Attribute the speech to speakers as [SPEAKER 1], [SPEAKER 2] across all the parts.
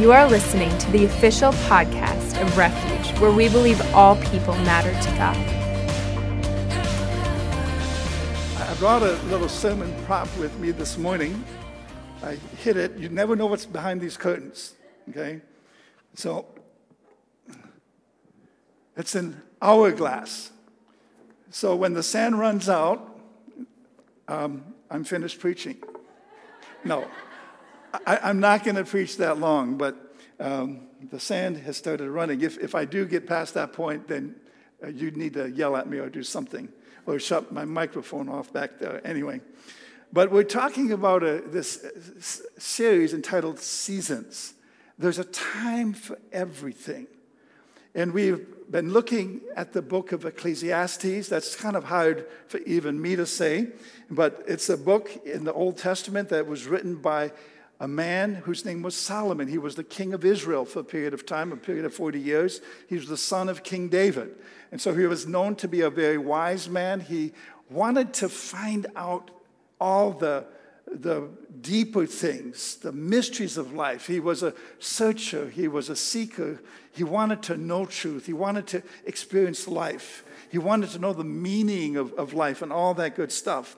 [SPEAKER 1] You are listening to the official podcast of Refuge, where we believe all people matter to God.
[SPEAKER 2] I brought a little sermon prop with me this morning. I hid it. You never know what's behind these curtains, okay? So it's an hourglass. So when the sand runs out, um, I'm finished preaching. No, I, am not going to preach that long, but um, the sand has started running. If, if I do get past that point, then uh, you need to yell at me or do something, or shut my microphone off back there. Anyway, but we're talking about a, this series entitled Seasons. There's a time for everything. And we've been looking at the book of Ecclesiastes. That's kind of hard for even me to say, but it's a book in the Old Testament that was written by a man whose name was Solomon. He was the king of Israel for a period of time, a period of 40 years. He was the son of King David. And so he was known to be a very wise man. He wanted to find out all the, the deeper things, the mysteries of life. He was a searcher, he was a seeker. He wanted to know truth, he wanted to experience life, he wanted to know the meaning of, of life and all that good stuff.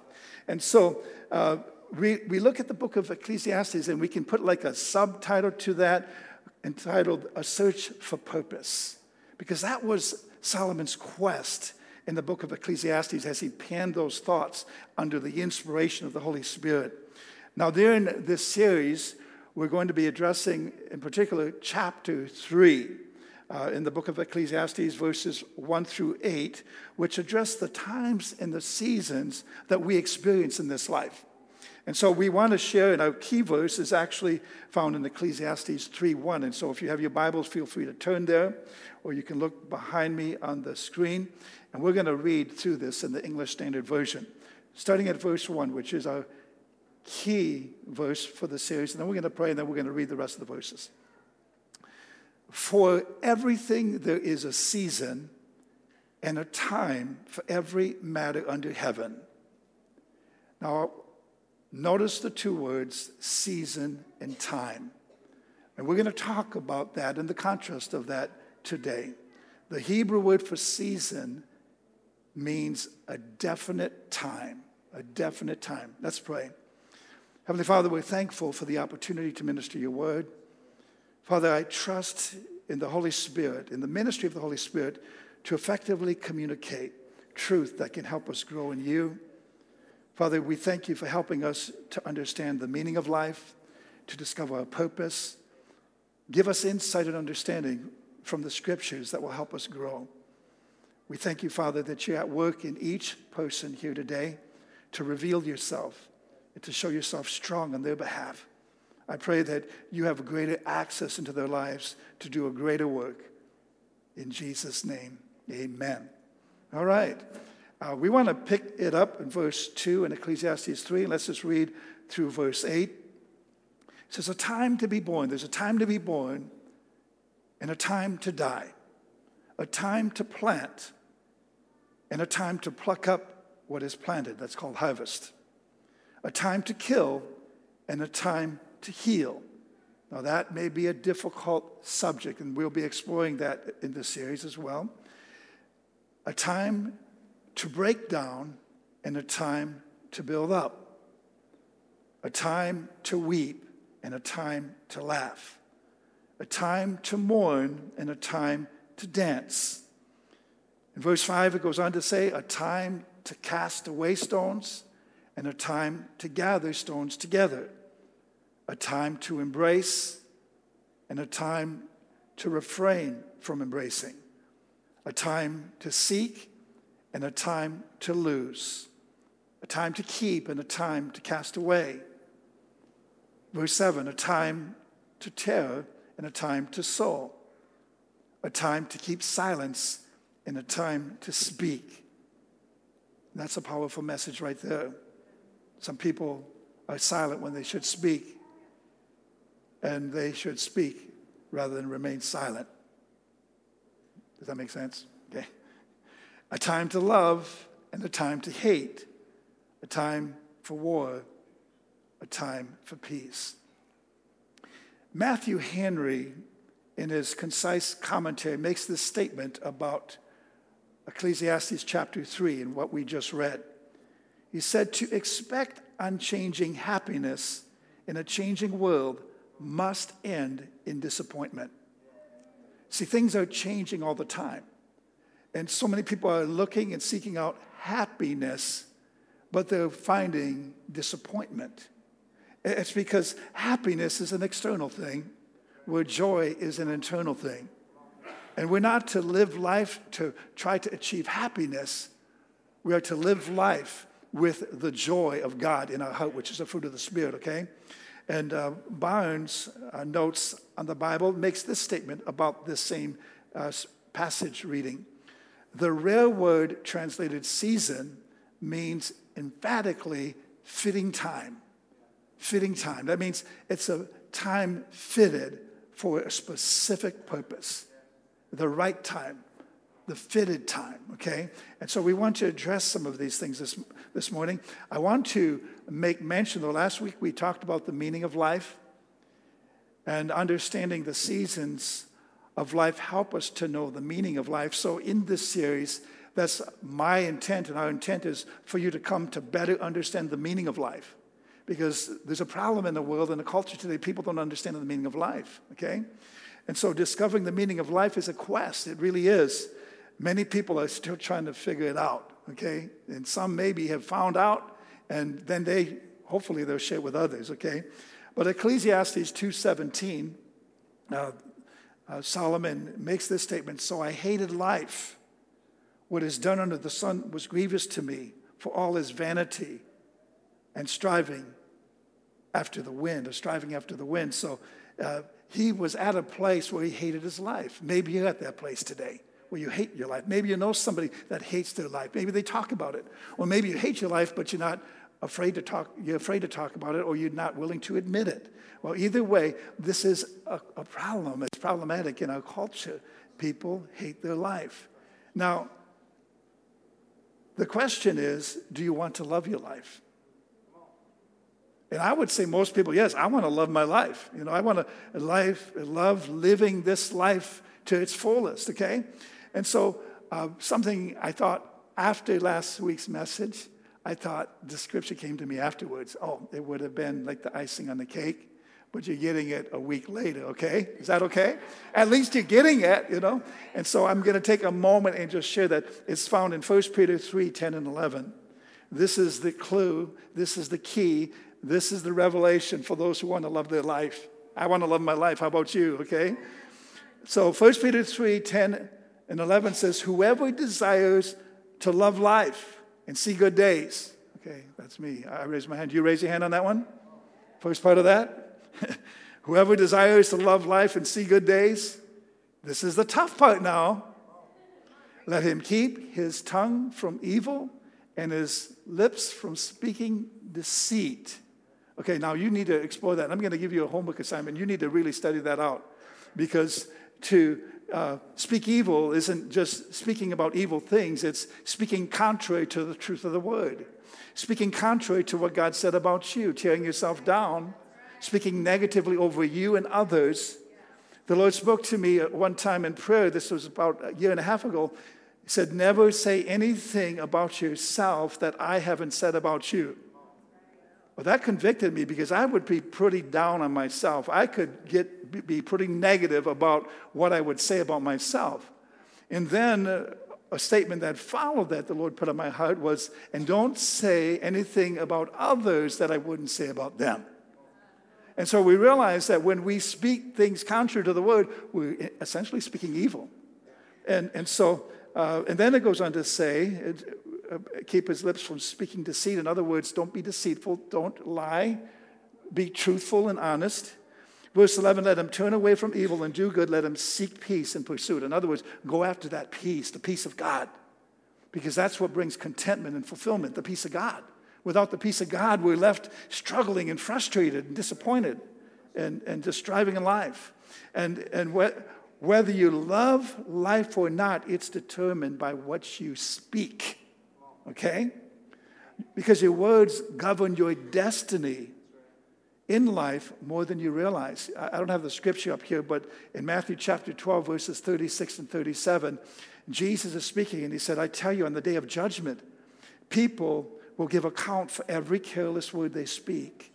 [SPEAKER 2] And so, uh, we, we look at the book of Ecclesiastes and we can put like a subtitle to that entitled A Search for Purpose, because that was Solomon's quest in the book of Ecclesiastes as he penned those thoughts under the inspiration of the Holy Spirit. Now, during this series, we're going to be addressing, in particular, chapter 3 uh, in the book of Ecclesiastes, verses 1 through 8, which address the times and the seasons that we experience in this life. And so we want to share, and our key verse is actually found in Ecclesiastes 3:1. And so if you have your Bibles, feel free to turn there, or you can look behind me on the screen. And we're going to read through this in the English Standard Version, starting at verse 1, which is our key verse for the series. And then we're going to pray, and then we're going to read the rest of the verses. For everything there is a season and a time for every matter under heaven. Now, notice the two words season and time. And we're going to talk about that and the contrast of that today. The Hebrew word for season means a definite time, a definite time. Let's pray. Heavenly Father, we're thankful for the opportunity to minister your word. Father, I trust in the Holy Spirit, in the ministry of the Holy Spirit, to effectively communicate truth that can help us grow in you. Father, we thank you for helping us to understand the meaning of life, to discover our purpose. Give us insight and understanding from the scriptures that will help us grow. We thank you, Father, that you're at work in each person here today to reveal yourself and to show yourself strong on their behalf. I pray that you have greater access into their lives to do a greater work. In Jesus' name, amen. All right. Uh, we want to pick it up in verse 2 in Ecclesiastes 3. Let's just read through verse 8. It says, A time to be born. There's a time to be born and a time to die, a time to plant and a time to pluck up what is planted. That's called harvest. A time to kill and a time to heal. Now, that may be a difficult subject, and we'll be exploring that in this series as well. A time to break down and a time to build up. A time to weep and a time to laugh. A time to mourn and a time to dance. In verse 5, it goes on to say, a time to cast away stones and a time to gather stones together, a time to embrace and a time to refrain from embracing, a time to seek and a time to lose, a time to keep and a time to cast away. Verse 7, a time to tear and a time to sow, a time to keep silence and a time to speak. That's a powerful message right there. Some people are silent when they should speak, and they should speak rather than remain silent. Does that make sense? A time to love and a time to hate, a time for war, a time for peace. Matthew Henry, in his concise commentary, makes this statement about Ecclesiastes chapter 3 and what we just read. He said, To expect unchanging happiness in a changing world must end in disappointment. See, things are changing all the time. And so many people are looking and seeking out happiness, but they're finding disappointment. It's because happiness is an external thing, where joy is an internal thing. And we're not to live life to try to achieve happiness. We are to live life with the joy of God in our heart, which is the fruit of the Spirit, okay? And uh, Barnes uh, notes on the Bible makes this statement about this same uh, passage reading. The rare word translated season means emphatically fitting time fitting time. That means it's a time fitted for a specific purpose, the right time, the fitted time, okay? And so we want to address some of these things this, this morning. I want to make mention, though, last week we talked about the meaning of life and understanding the seasons of life help us to know the meaning of life. So in this series, that's my intent, and our intent is for you to come to better understand the meaning of life because there's a problem in the world and the culture today. People don't understand the meaning of life, okay? And so discovering the meaning of life is a quest. It really is. Many people are still trying to figure it out, okay? And some maybe have found out, and then they, hopefully, they'll share with others, okay? But Ecclesiastes 2.17, uh, uh, Solomon makes this statement, So I hated life. What is done under the sun was grievous to me, for all is vanity and striving after the wind, or striving after the wind. So uh, he was at a place where he hated his life. Maybe you're at that place today where you hate your life. Maybe you know somebody that hates their life. Maybe they talk about it. Or maybe you hate your life, but you're not afraid to talk, you're afraid to talk about it, or you're not willing to admit it. Well, either way, this is a, a problem. It's problematic in our culture. People hate their life. Now, the question is do you want to love your life? And I would say most people, yes, I want to love my life. You know, I want to life, love living this life to its fullest, okay? And so uh, something I thought after last week's message, I thought the scripture came to me afterwards. Oh, it would have been like the icing on the cake, but you're getting it a week later, okay? Is that okay? At least you're getting it, you know? And so I'm going to take a moment and just share that it's found in 1 Peter 3 10 and 11. This is the clue, this is the key this is the revelation for those who want to love their life. I want to love my life. How about you? Okay? So 1 Peter 3 10 and 11 says, Whoever desires to love life and see good days. Okay, that's me. I raise my hand. Do You raise your hand on that one? First part of that? Whoever desires to love life and see good days. This is the tough part now. Let him keep his tongue from evil and his lips from speaking deceit. Okay, now you need to explore that. I'm going to give you a homework assignment. You need to really study that out because to uh, speak evil isn't just speaking about evil things, it's speaking contrary to the truth of the word, speaking contrary to what God said about you, tearing yourself down, speaking negatively over you and others. The Lord spoke to me at one time in prayer, this was about a year and a half ago. He said, Never say anything about yourself that I haven't said about you. Well, that convicted me because I would be pretty down on myself. I could get, be pretty negative about what I would say about myself. And then uh, a statement that followed that the Lord put on my heart was, and don't say anything about others that I wouldn't say about them. And so we realize that when we speak things contrary to the word, we're essentially speaking evil. And, and so, uh, and then it goes on to say, it, uh, keep his lips from speaking deceit. In other words, don't be deceitful, don't lie, be truthful and honest. Verse 11, let him turn away from evil and do good. Let him seek peace and pursue it. In other words, go after that peace, the peace of God, because that's what brings contentment and fulfillment, the peace of God. Without the peace of God, we're left struggling and frustrated and disappointed and, and just striving in life. And, and whether you love life or not, it's determined by what you speak okay? Because your words govern your destiny. In life more than you realize. I don't have the scripture up here, but in Matthew chapter 12, verses 36 and 37, Jesus is speaking and he said, I tell you, on the day of judgment, people will give account for every careless word they speak.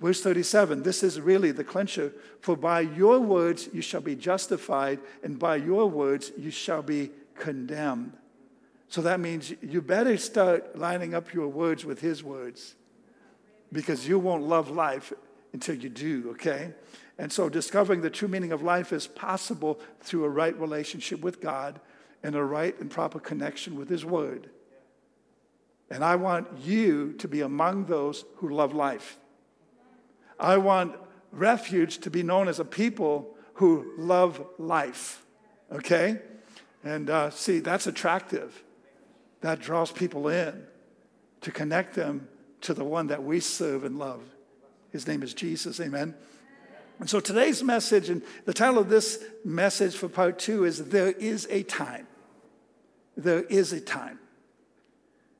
[SPEAKER 2] Verse 37, this is really the clincher. For by your words you shall be justified, and by your words you shall be condemned. So that means you better start lining up your words with his words because you won't love life until you do, okay? And so discovering the true meaning of life is possible through a right relationship with God and a right and proper connection with his word. And I want you to be among those who love life. I want refuge to be known as a people who love life, okay? And uh, see, that's attractive. That draws people in to connect them to the one that we serve and love. His name is Jesus, amen. And so today's message, and the title of this message for part two is There is a Time. There is a time.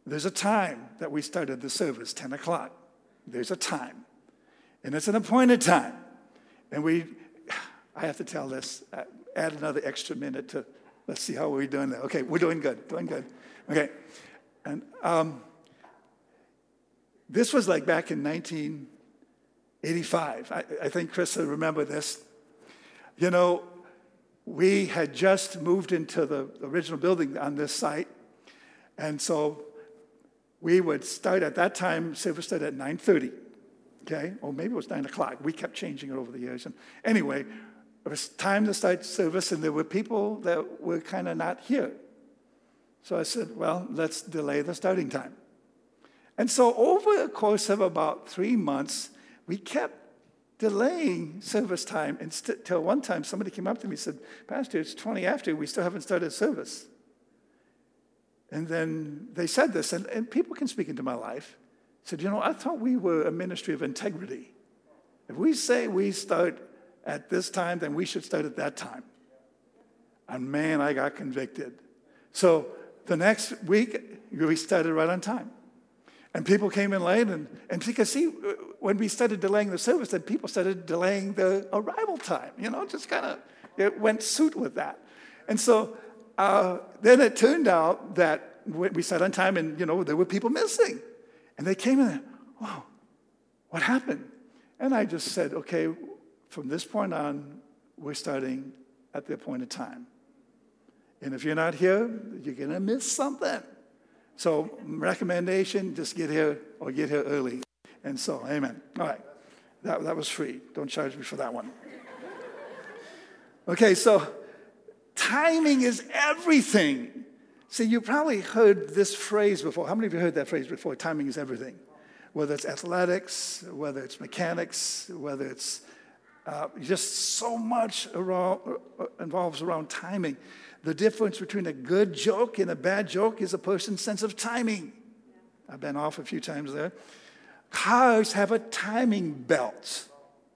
[SPEAKER 2] There's a time that we started the service, 10 o'clock. There's a time. And it's an appointed time. And we, I have to tell this, uh, add another extra minute to, let's see how we're doing there. Okay, we're doing good, doing good. Okay. And um, this was like back in 1985. I, I think Chris will remember this. You know, we had just moved into the original building on this site. And so we would start at that time, service started at 9.30, okay? Or maybe it was 9 o'clock. We kept changing it over the years. And anyway, it was time to start service, and there were people that were kind of not here. So I said, well, let's delay the starting time. And so over a course of about three months, we kept delaying service time until one time somebody came up to me and said, Pastor, it's 20 after, we still haven't started service. And then they said this, and, and people can speak into my life. Said, you know, I thought we were a ministry of integrity. If we say we start at this time, then we should start at that time. And man, I got convicted. So the next week, we started right on time. And people came in late, and, and because see, when we started delaying the service, then people started delaying the arrival time. You know, just kind of it went suit with that. And so uh, then it turned out that we sat on time and, you know, there were people missing. And they came in and, wow, what happened? And I just said, okay, from this point on, we're starting at the appointed time. And if you're not here, you're going to miss something. So, recommendation just get here or get here early. And so, amen. All right. That, that was free. Don't charge me for that one. Okay, so Timing is everything. See, you probably heard this phrase before. How many of you heard that phrase before? Timing is everything. Whether it's athletics, whether it's mechanics, whether it's uh, just so much around, uh, involves around timing. The difference between a good joke and a bad joke is a person's sense of timing. I've been off a few times there. Cars have a timing belt,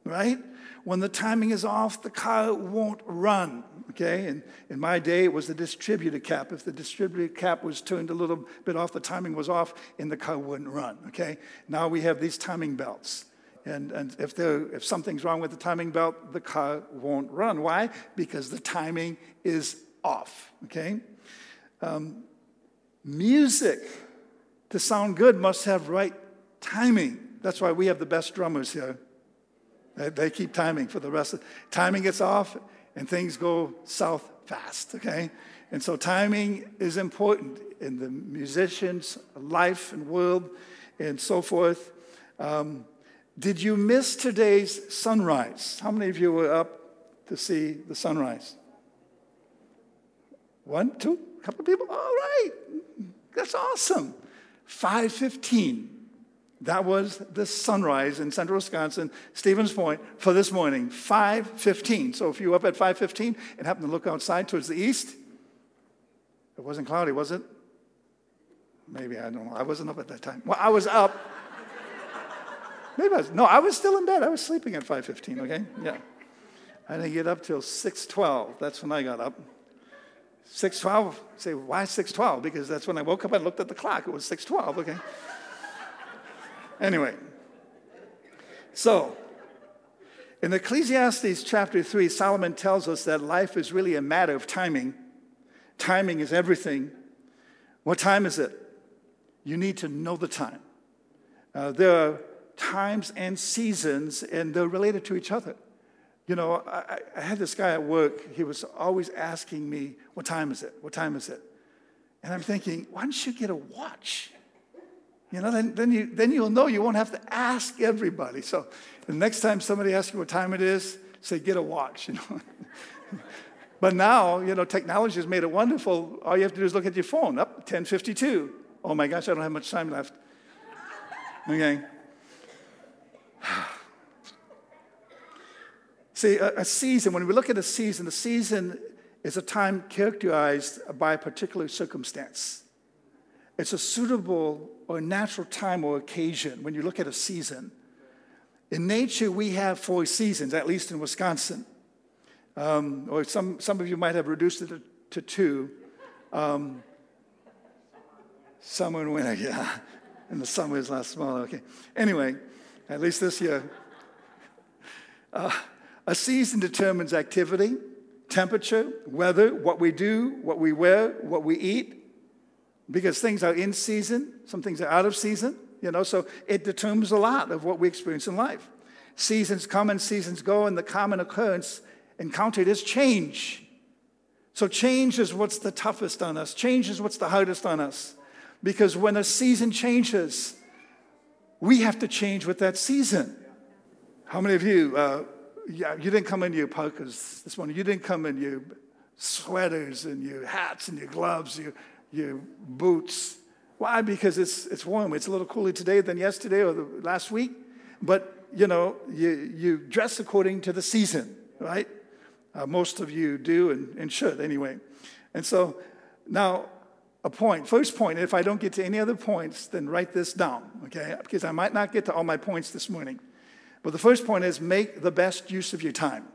[SPEAKER 2] right? When the timing is off, the car won't run. Okay, and in my day, it was the distributor cap. If the distributor cap was turned a little bit off, the timing was off, and the car wouldn't run. Okay, now we have these timing belts. And, and if, there, if something's wrong with the timing belt, the car won't run. Why? Because the timing is off. Okay? Um, music, to sound good, must have right timing. That's why we have the best drummers here. They, they keep timing for the rest of timing gets off and things go south fast, okay? And so timing is important in the musician's life and world and so forth. Um, did you miss today's sunrise? How many of you were up to see the sunrise? One, two, a couple of people? All right. That's awesome. 515. That was the sunrise in central Wisconsin, Stevens Point, for this morning, 5.15. So if you were up at 5.15 and happened to look outside towards the east, it wasn't cloudy, was it? Maybe, I don't know. I wasn't up at that time. Well, I was up. Maybe I was, no, I was still in bed. I was sleeping at 5.15, okay? Yeah. I didn't get up till 6.12. That's when I got up. 6.12, say, why 6.12? Because that's when I woke up and looked at the clock. It was 6.12, okay? Anyway, So, in Ecclesiastes chapter 3, Solomon tells us that life is really a matter of timing. Timing is everything. What time is it? You need to know the time. Uh, there are times and seasons, and they're related to each other. You know, I, I, had this guy at work, he was always asking me, What time is it? What time is it? And I'm thinking, Why don't you get a watch? You know, then, then, you, then you'll know you won't have to ask everybody. So the next time somebody asks you what time it is, say, Get a watch, you know. but now, you know, technology has made it wonderful. All you have to do is look at your phone, up 1052. Oh my gosh, I don't have much time left. Okay. See, a, a, season, when we look at a season, a season is a time characterized by a particular circumstance. It's a suitable or natural time or occasion when you look at a season. In nature, we have four seasons, at least in Wisconsin. Um, or some, some of you might have reduced it to, to two. Um, summer and winter, yeah. And the summer is last smaller, okay. Anyway, at least this year. Uh, a season determines activity, temperature, weather, what we do, what we wear, what we eat, because things are in season, some things are out of season, you know, so it determines a lot of what we experience in life. Seasons come and seasons go, and the common occurrence encountered is change. So, change is what's the toughest on us, change is what's the hardest on us. Because when a season changes, we have to change with that season. How many of you uh, yeah, you didn't come in your parkas this morning. You didn't come in your sweaters and your hats and your gloves, your, your boots. Why? Because it's, it's warm. It's a little cooler today than yesterday or the last week. But, you know, you, you dress according to the season, right? Uh, most of you do and, and should anyway. And so now, a point, first point, if I don't get to any other points, then write this down, okay? Because I might not get to all my points this morning. But the first point is make the best use of your time.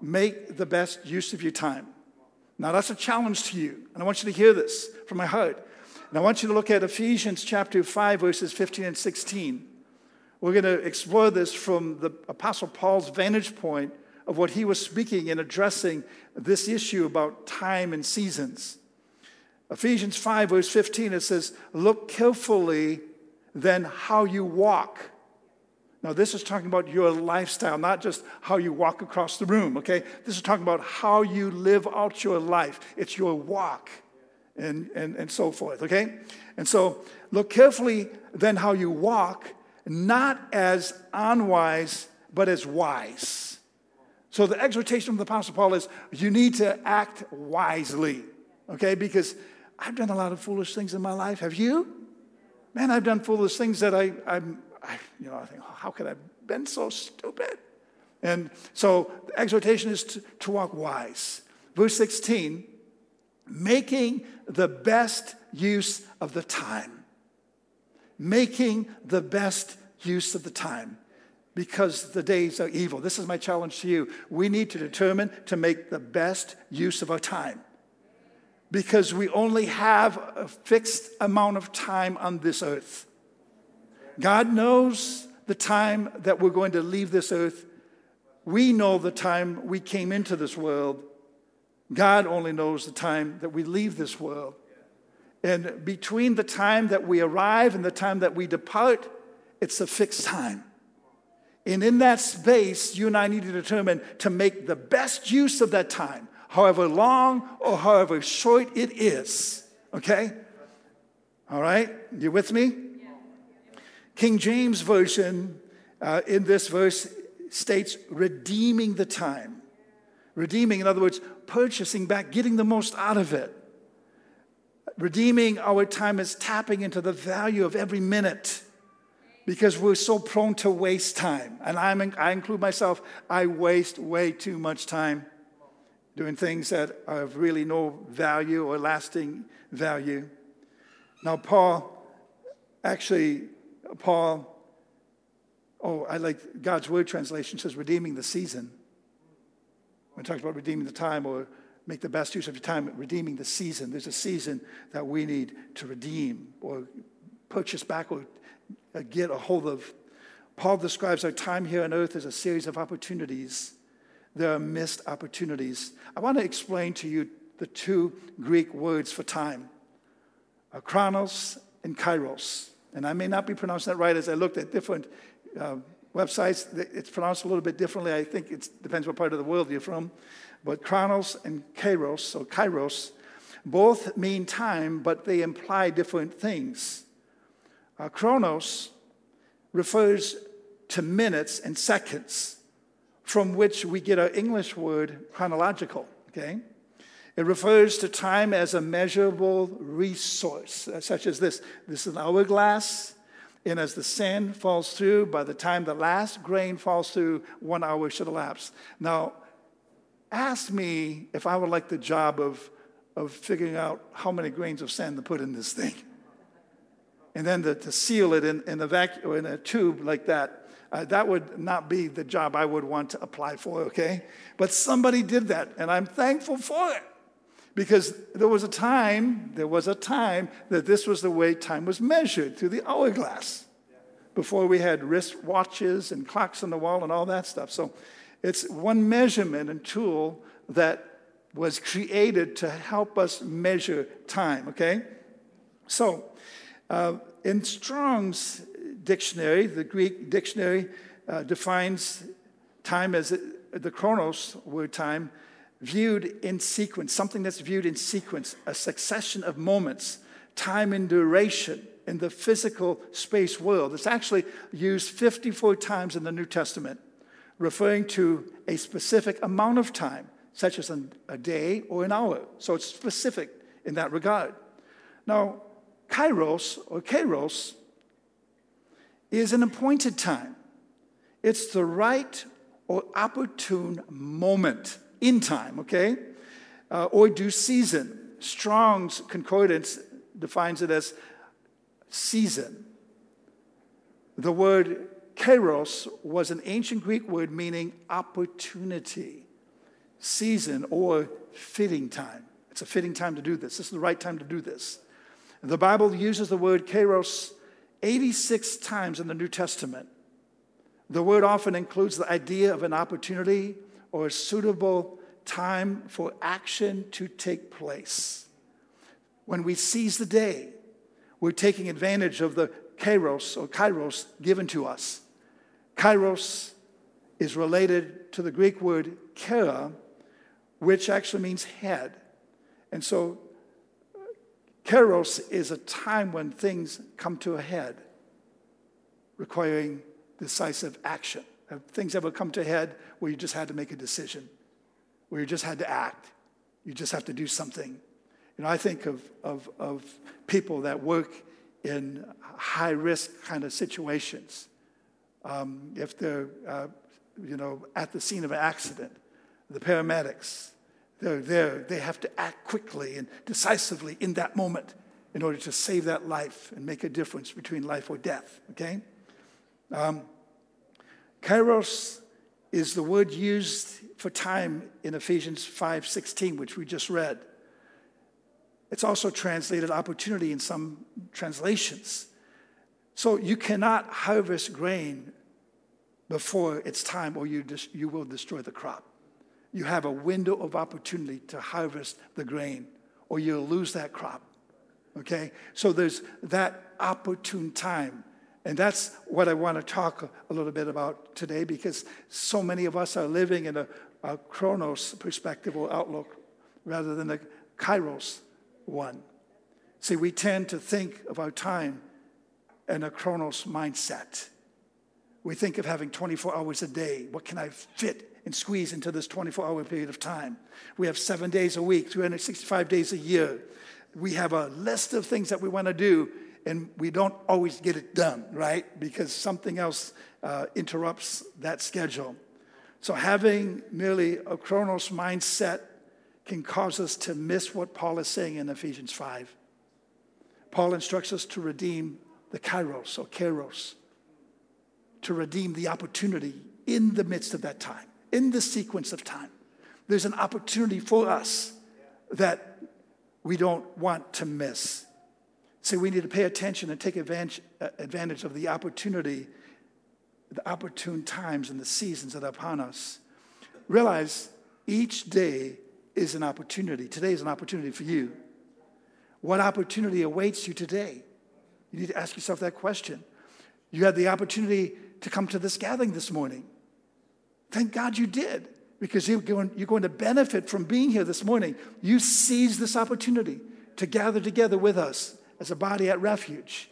[SPEAKER 2] Make the best use of your time. Now, that's a challenge to you. And I want you to hear this from my heart. And I want you to look at Ephesians chapter 5, verses 15 and 16. We're going to explore this from the Apostle Paul's vantage point of what he was speaking and addressing this issue about time and seasons. Ephesians 5, verse 15, it says, Look carefully then how you walk now, this is talking about your lifestyle, not just how you walk across the room, okay? This is talking about how you live out your life. It's your walk and, and, and so forth, okay? And so, look carefully then how you walk, not as unwise, but as wise. So, the exhortation from the Apostle Paul is you need to act wisely, okay? Because I've done a lot of foolish things in my life. Have you? Man, I've done foolish things that I, I'm I, you know, I think, oh, how could I have been so stupid? And so the exhortation is to, to walk wise. Verse 16, making the best use of the time. Making the best use of the time because the days are evil. This is my challenge to you. We need to determine to make the best use of our time because we only have a fixed amount of time on this earth. God knows the time that we're going to leave this earth. We know the time we came into this world. God only knows the time that we leave this world. And between the time that we arrive and the time that we depart, it's a fixed time. And in that space, you and I need to determine to make the best use of that time, however long or however short it is. Okay? All right? You with me? King James Version uh, in this verse states redeeming the time. Redeeming, in other words, purchasing back, getting the most out of it. Redeeming our time is tapping into the value of every minute because we're so prone to waste time. And I'm, I include myself, I waste way too much time doing things that are of really no value or lasting value. Now, Paul actually Paul, oh, I like God's word translation says redeeming the season. When it talks about redeeming the time or make the best use of your time, redeeming the season. There's a season that we need to redeem or purchase back or get a hold of. Paul describes our time here on earth as a series of opportunities. There are missed opportunities. I want to explain to you the two Greek words for time uh, chronos and kairos. And I may not be pronouncing that right as I looked at different uh, websites. It's pronounced a little bit differently. I think it depends what part of the world you're from. But chronos and kairos, or kairos, both mean time, but they imply different things. Uh, chronos refers to minutes and seconds, from which we get our English word chronological, okay? It refers to time as a measurable resource, uh, such as this. This is an hourglass, and as the sand falls through, by the time the last grain falls through, one hour should elapse. Now, ask me if I would like the job of, of figuring out how many grains of sand to put in this thing. And then to, to seal it in, in, a vac- or in a tube like that. Uh, that would not be the job I would want to apply for, okay? But somebody did that, and I'm thankful for it. Because there was a time, there was a time that this was the way time was measured through the hourglass before we had wrist watches and clocks on the wall and all that stuff. So it's one measurement and tool that was created to help us measure time, okay? So uh, in Strong's dictionary, the Greek dictionary uh, defines time as the chronos word time viewed in sequence, something that's viewed in sequence, a succession of moments, time and duration in the physical space world. It's actually used 54 times in the New Testament, referring to a specific amount of time, such as a day or an hour. So it's specific in that regard. Now, kairos or kairos is an appointed time. It's the right or opportune moment in time, okay? Uh, or due season. Strong's concordance defines it as season. The word kairos was an ancient Greek word meaning opportunity, season, or fitting time. It's a fitting time to do this. This is the right time to do this. The Bible uses the word kairos 86 times in the New Testament. The word often includes the idea of an opportunity or a suitable time for action to take place. When we seize the day, we're taking advantage of the kairos or kairos given to us. Kairos is related to the Greek word kera, which actually means head. And so, kairos is a time when things come to a head, requiring decisive action. Things ever come to head where you just had to make a decision, where you just had to act, you just have to do something? You know, I think of, of, of people that work in high risk kind of situations. Um, if they're, uh, you know, at the scene of an accident, the paramedics, they're there, they have to act quickly and decisively in that moment in order to save that life and make a difference between life or death, okay? Um, Kairos is the word used for time in Ephesians 5:16, which we just read. It's also translated opportunity in some translations. So you cannot harvest grain before it's time or you, dis- you will destroy the crop. You have a window of opportunity to harvest the grain or you'll lose that crop. Okay? So there's that opportune time and that's what I want to talk a little bit about today because so many of us are living in a, a chronos perspective or outlook rather than the kairos one. See, we tend to think of our time in a chronos mindset. We think of having 24 hours a day. What can I fit and squeeze into this 24 hour period of time? We have seven days a week, 365 days a year. We have a list of things that we want to do and we don't always get it done, right? Because something else uh, interrupts that schedule. So, having merely a chronos mindset can cause us to miss what Paul is saying in Ephesians 5. Paul instructs us to redeem the kairos or kairos, to redeem the opportunity in the midst of that time, in the sequence of time. There's an opportunity for us that we don't want to miss. See, we need to pay attention and take advantage, uh, advantage of the opportunity the opportune times and the seasons that are upon us. Realize each day is an opportunity. Today is an opportunity for you. What opportunity awaits you today? You need to ask yourself that question. You had the opportunity to come to this gathering this morning. Thank God you did, because you're going, you're going to benefit from being here this morning. You seize this opportunity to gather together with us as a body at refuge,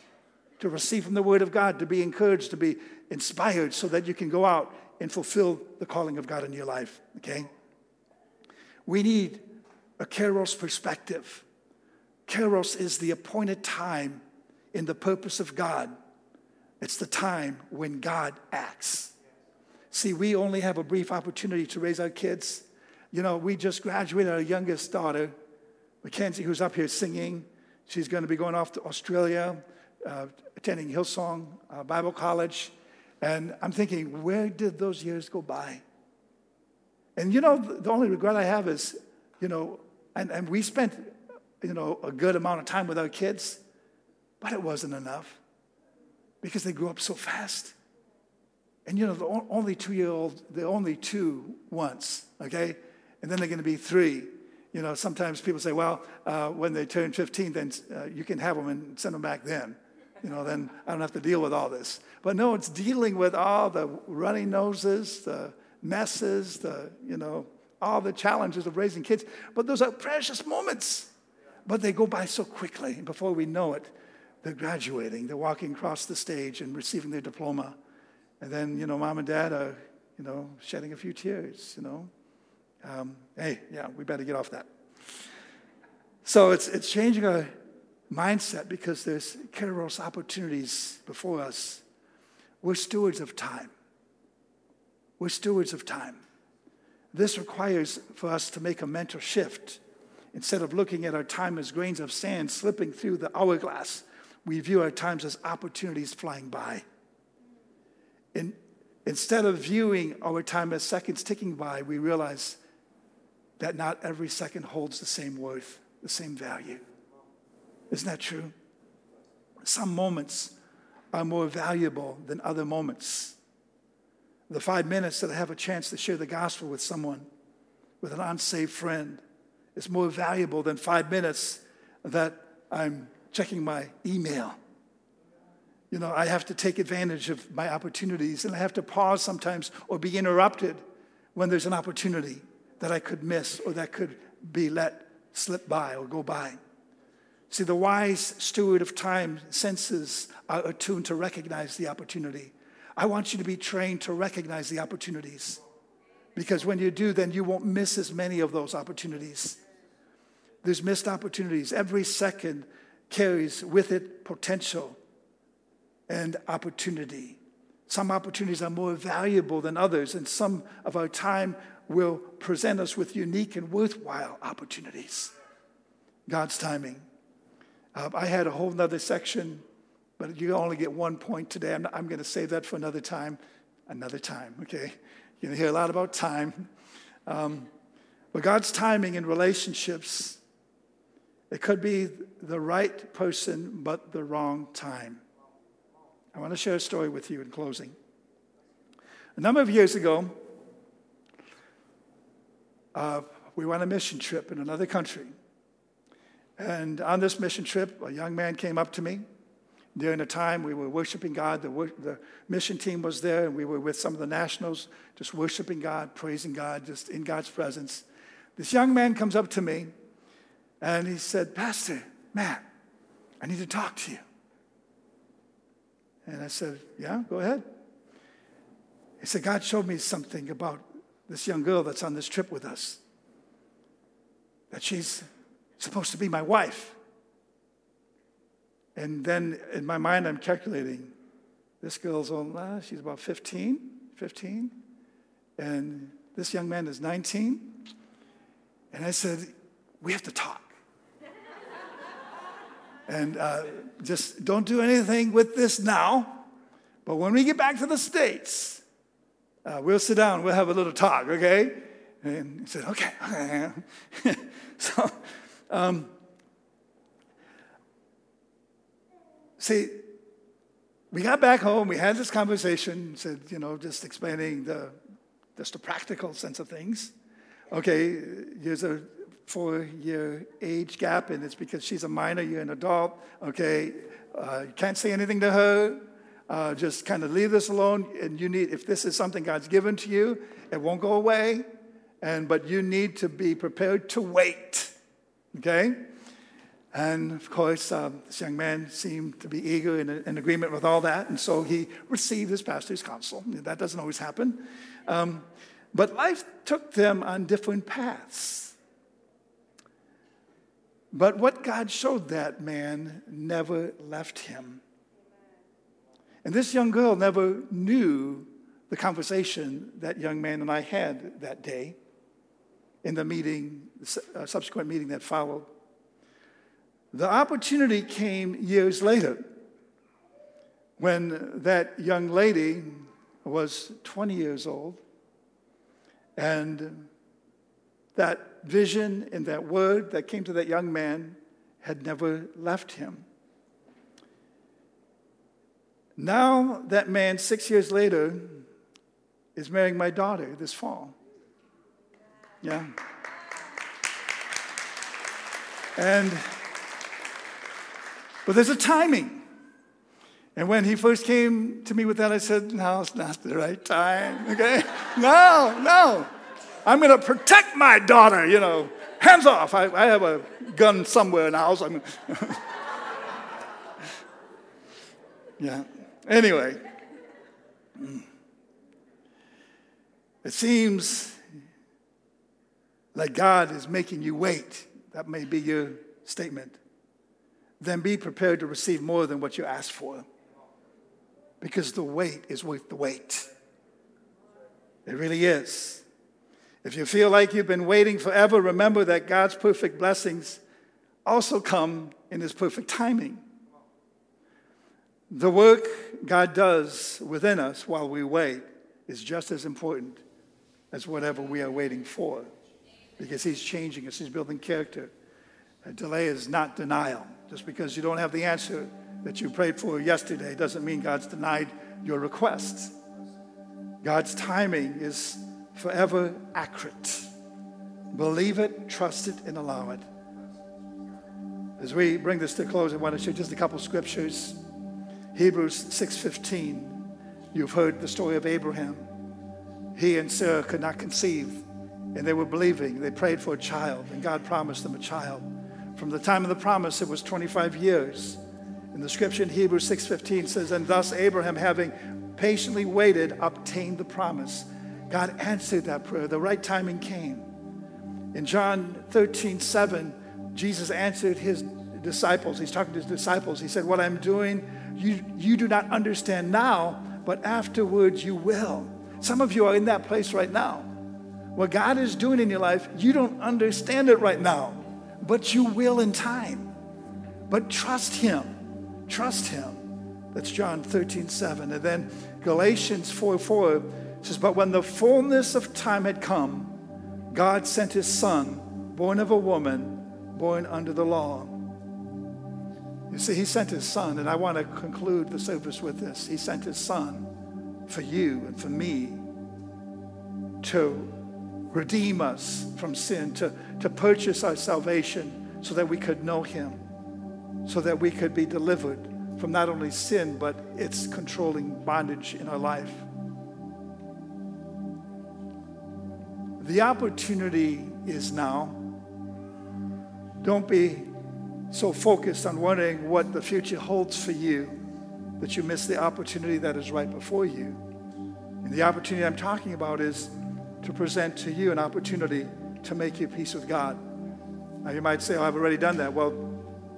[SPEAKER 2] to receive from the Word of God, to be encouraged, to be inspired, so that you can go out and fulfill the calling of God in your life. Okay? We need a Kairos perspective. Kairos is the appointed time in the purpose of God. It's the time when God acts. See, we only have a brief opportunity to raise our kids. You know, we just graduated our youngest daughter, Mackenzie, who's up here singing. She's going to be going off to Australia, uh, attending Hillsong uh, Bible College. And I'm thinking, where did those years go by? And you know, the only regret I have is, you know, and, and we spent, you know, a good amount of time with our kids, but it wasn't enough because they grew up so fast. And you know, the only two year old, they're only two once, okay? And then they're going to be three. You know, sometimes people say, well, uh, when they turn 15, then uh, you can have them and send them back then. You know, then I don't have to deal with all this. But no, it's dealing with all the runny noses, the messes, the, you know, all the challenges of raising kids. But those are precious moments. But they go by so quickly. And before we know it, they're graduating. They're walking across the stage and receiving their diploma. And then, you know, mom and dad are, you know, shedding a few tears, you know. Um, hey, yeah, we better get off that. So it's, it's changing our mindset because there's kairos opportunities before us. We're stewards of time. We're stewards of time. This requires for us to make a mental shift. Instead of looking at our time as grains of sand slipping through the hourglass, we view our times as opportunities flying by. In, instead of viewing our time as seconds ticking by, we realize that not every second holds the same worth, the same value. Isn't that true? Some moments are more valuable than other moments. The five minutes that I have a chance to share the gospel with someone, with an unsaved friend, is more valuable than five minutes that I'm checking my email you know, I have to take advantage of my opportunities and I have to pause sometimes or be interrupted when there's an opportunity that I could miss or that could be let slip by or go by. See, the wise steward of time senses are attuned to recognize the opportunity. I want you to be trained to recognize the opportunities because when you do, then you won't miss as many of those opportunities. There's missed opportunities. Every second carries with it potential and opportunity. Some opportunities are more valuable than others, and some of our time will present us with unique and worthwhile opportunities. God's timing. Uh, I had a whole other section, but you only get one point today. I'm, I'm going to save that for another time. Another time, okay? You're going to hear a lot about time. Um, but God's timing in relationships, it could be the right person, but the wrong time. I want to share a story with you in closing. A number of years ago, uh, we went on a mission trip in another country. And on this mission trip, a young man came up to me. During the time we were worshiping God, the, the mission team was there, and we were with some of the nationals, just worshiping God, praising God, just in God's presence. This young man comes up to me and he said, Pastor, Matt, I need to talk to you. And I said, Yeah, go ahead. He said, God showed me something about this young girl that's on this trip with us, that she's supposed to be my wife. And then in my mind, I'm calculating this girl's on, uh, she's about 15, 15, and this young man is 19. And I said, We have to talk. And uh, just don't do anything with this now. But when we get back to the States, uh, we'll sit down, we'll have a little talk, okay? And he said, okay. okay. so, um, see, we got back home, we had this conversation, said, you know, just explaining the just the practical sense of things. Okay, there's a four-year age gap, and it's because she's a minor, you're an adult. Okay, uh, you can't say anything to her. Uh, just kind of leave this alone. And you need, if this is something God's given to you, it won't go away. And but you need to be prepared to wait. Okay. And of course, um, this young man seemed to be eager and in agreement with all that. And so he received his pastor's counsel. That doesn't always happen. Um, but life took them on different paths. But what God showed that man never left him. And this young girl never knew the conversation that young man and I had that day in the meeting, uh, subsequent meeting that followed. The opportunity came years later when that young lady was 20 years old and that vision and that word that came to that young man had never left him. Now, that man, six years later, is marrying my daughter this fall. Yeah. And, but there's a timing. And when he first came to me with that, I said, No, it's not the right time. Okay? No, no. I'm going to protect my daughter, you know. Hands off. I, I have a gun somewhere in the house. I'm yeah. Anyway, it seems like God is making you wait. That may be your statement. Then be prepared to receive more than what you asked for because the wait is worth the wait. It really is. If you feel like you've been waiting forever, remember that God's perfect blessings also come in His perfect timing. The work God does within us while we wait is just as important as whatever we are waiting for because He's changing us, He's building character. A delay is not denial. Just because you don't have the answer that you prayed for yesterday doesn't mean God's denied your requests. God's timing is forever accurate. Believe it, trust it, and allow it. As we bring this to a close, I want to share just a couple scriptures. Hebrews 6:15. You've heard the story of Abraham. He and Sarah could not conceive, and they were believing. They prayed for a child, and God promised them a child. From the time of the promise, it was 25 years. And the scripture in Hebrews 6:15 says, "And thus Abraham, having patiently waited, obtained the promise." God answered that prayer. The right timing came. In John 13, 7, Jesus answered his disciples. He's talking to his disciples. He said, What I'm doing, you, you do not understand now, but afterwards you will. Some of you are in that place right now. What God is doing in your life, you don't understand it right now, but you will in time. But trust Him. Trust Him. That's John 13, 7. And then Galatians 4, 4 says, But when the fullness of time had come, God sent his son, born of a woman, born under the law. You see, he sent his son, and I want to conclude the service with this. He sent his son for you and for me to redeem us from sin, to, to purchase our salvation so that we could know him, so that we could be delivered from not only sin, but its controlling bondage in our life. The opportunity is now. Don't be so focused on wondering what the future holds for you that you miss the opportunity that is right before you. And the opportunity I'm talking about is to present to you an opportunity to make your peace with God. Now, you might say, Oh, I've already done that. Well,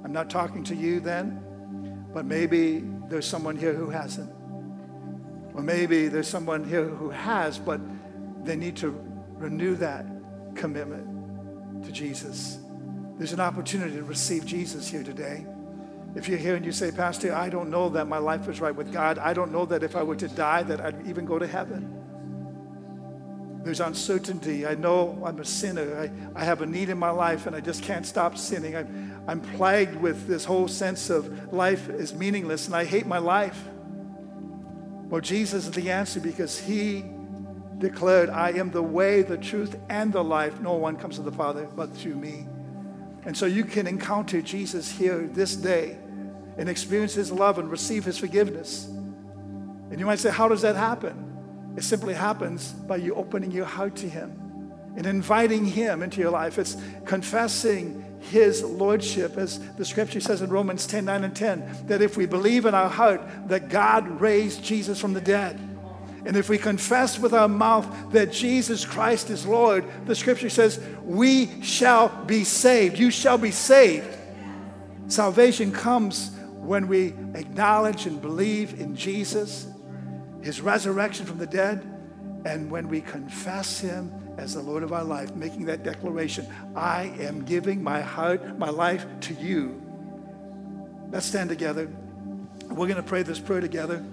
[SPEAKER 2] I'm not talking to you then, but maybe there's someone here who hasn't. Or maybe there's someone here who has, but they need to renew that commitment to Jesus. There's an opportunity to receive Jesus here today. If you're here and you say, Pastor, I don't know that my life is right with God. I don't know that if I were to die that I'd even go to heaven. There's uncertainty. I know I'm a sinner. I, I have a need in my life and I just can't stop sinning. I'm, I'm plagued with this whole sense of life is meaningless and I hate my life. Well, Jesus is the answer because he declared, I am the way, the truth, and the life. No one comes to the Father but through me. And so you can encounter Jesus here this day and experience his love and receive his forgiveness. And you might say, How does that happen? It simply happens by you opening your heart to him and inviting him into your life. It's confessing his lordship, as the scripture says in Romans 10 9 and 10, that if we believe in our heart that God raised Jesus from the dead, and if we confess with our mouth that Jesus Christ is Lord, the scripture says, we shall be saved. You shall be saved. Salvation comes when we acknowledge and believe in Jesus, his resurrection from the dead, and when we confess him as the Lord of our life, making that declaration I am giving my heart, my life to you. Let's stand together. We're going to pray this prayer together.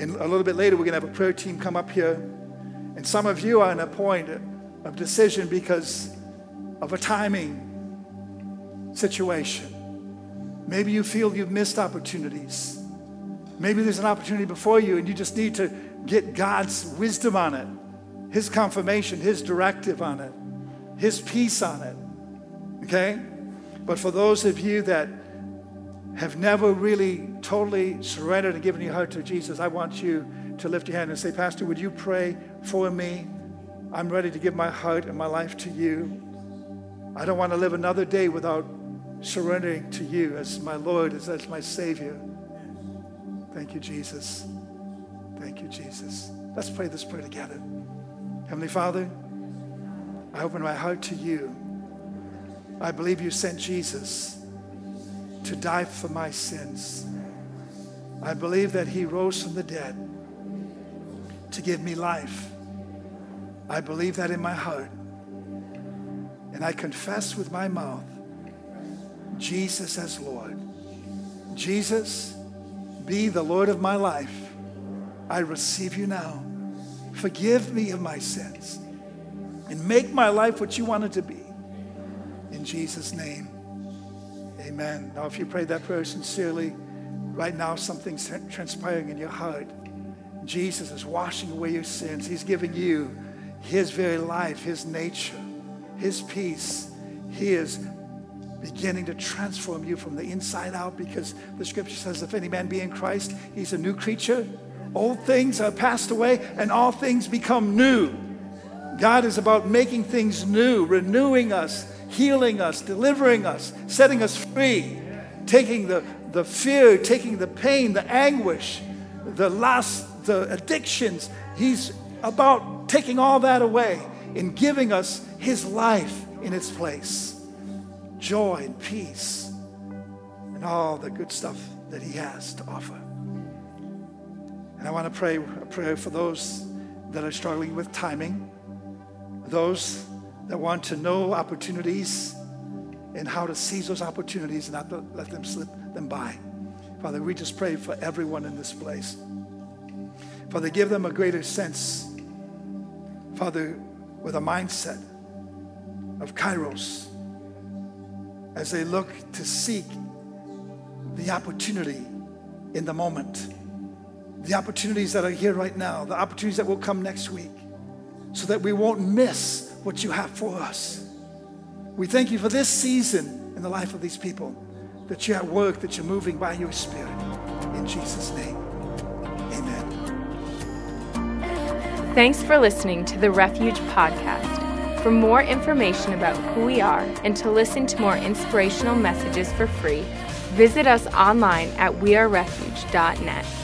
[SPEAKER 2] And a little bit later, we're going to have a prayer team come up here. And some of you are in a point of decision because of a timing situation. Maybe you feel you've missed opportunities. Maybe there's an opportunity before you and you just need to get God's wisdom on it, His confirmation, His directive on it, His peace on it. Okay? But for those of you that have never really totally surrendered and given your heart to Jesus, I want you to lift your hand and say, Pastor, would you pray for me? I'm ready to give my heart and my life to you. I don't want to live another day without surrendering to you as my Lord, as, as my Savior. Thank you, Jesus. Thank you, Jesus. Let's pray this prayer together. Heavenly Father, I open my heart to you. I believe you sent Jesus to die for my sins. I believe that he rose from the dead to give me life. I believe that in my heart. And I confess with my mouth Jesus as Lord. Jesus, be the Lord of my life. I receive you now. Forgive me of my sins and make my life what you want it to be. In Jesus' name. Amen. Now, if you prayed that prayer sincerely, right now something's transpiring in your heart. Jesus is washing away your sins. He's giving you His very life, His nature, His peace. He is beginning to transform you from the inside out because the scripture says, if any man be in Christ, he's a new creature. Old things are passed away and all things become new. God is about making things new, renewing us, healing us, delivering us, setting us free, taking the, the fear, taking the pain, the anguish, the lust, the addictions. He's about taking all that away and giving us His life in its place joy and peace and all the good stuff that He has to offer. And I want to pray a prayer for those that are struggling with timing, those that want to know opportunities and how to seize those opportunities and not let them slip them by. Father, we just pray for everyone in this place. Father, give them a greater sense, Father, with a mindset of kairos as they look to seek the opportunity in the moment, the opportunities that are here right now, the opportunities that will come next week, so that we won't miss what you have for us. We thank you for this season in the life of these people, that you're at work, that you're moving by your Spirit. In Jesus' name, amen.
[SPEAKER 1] Thanks for listening to the Refuge Podcast. For more information about who we are and to listen to more inspirational messages for free, visit us online at wearerefuge.net.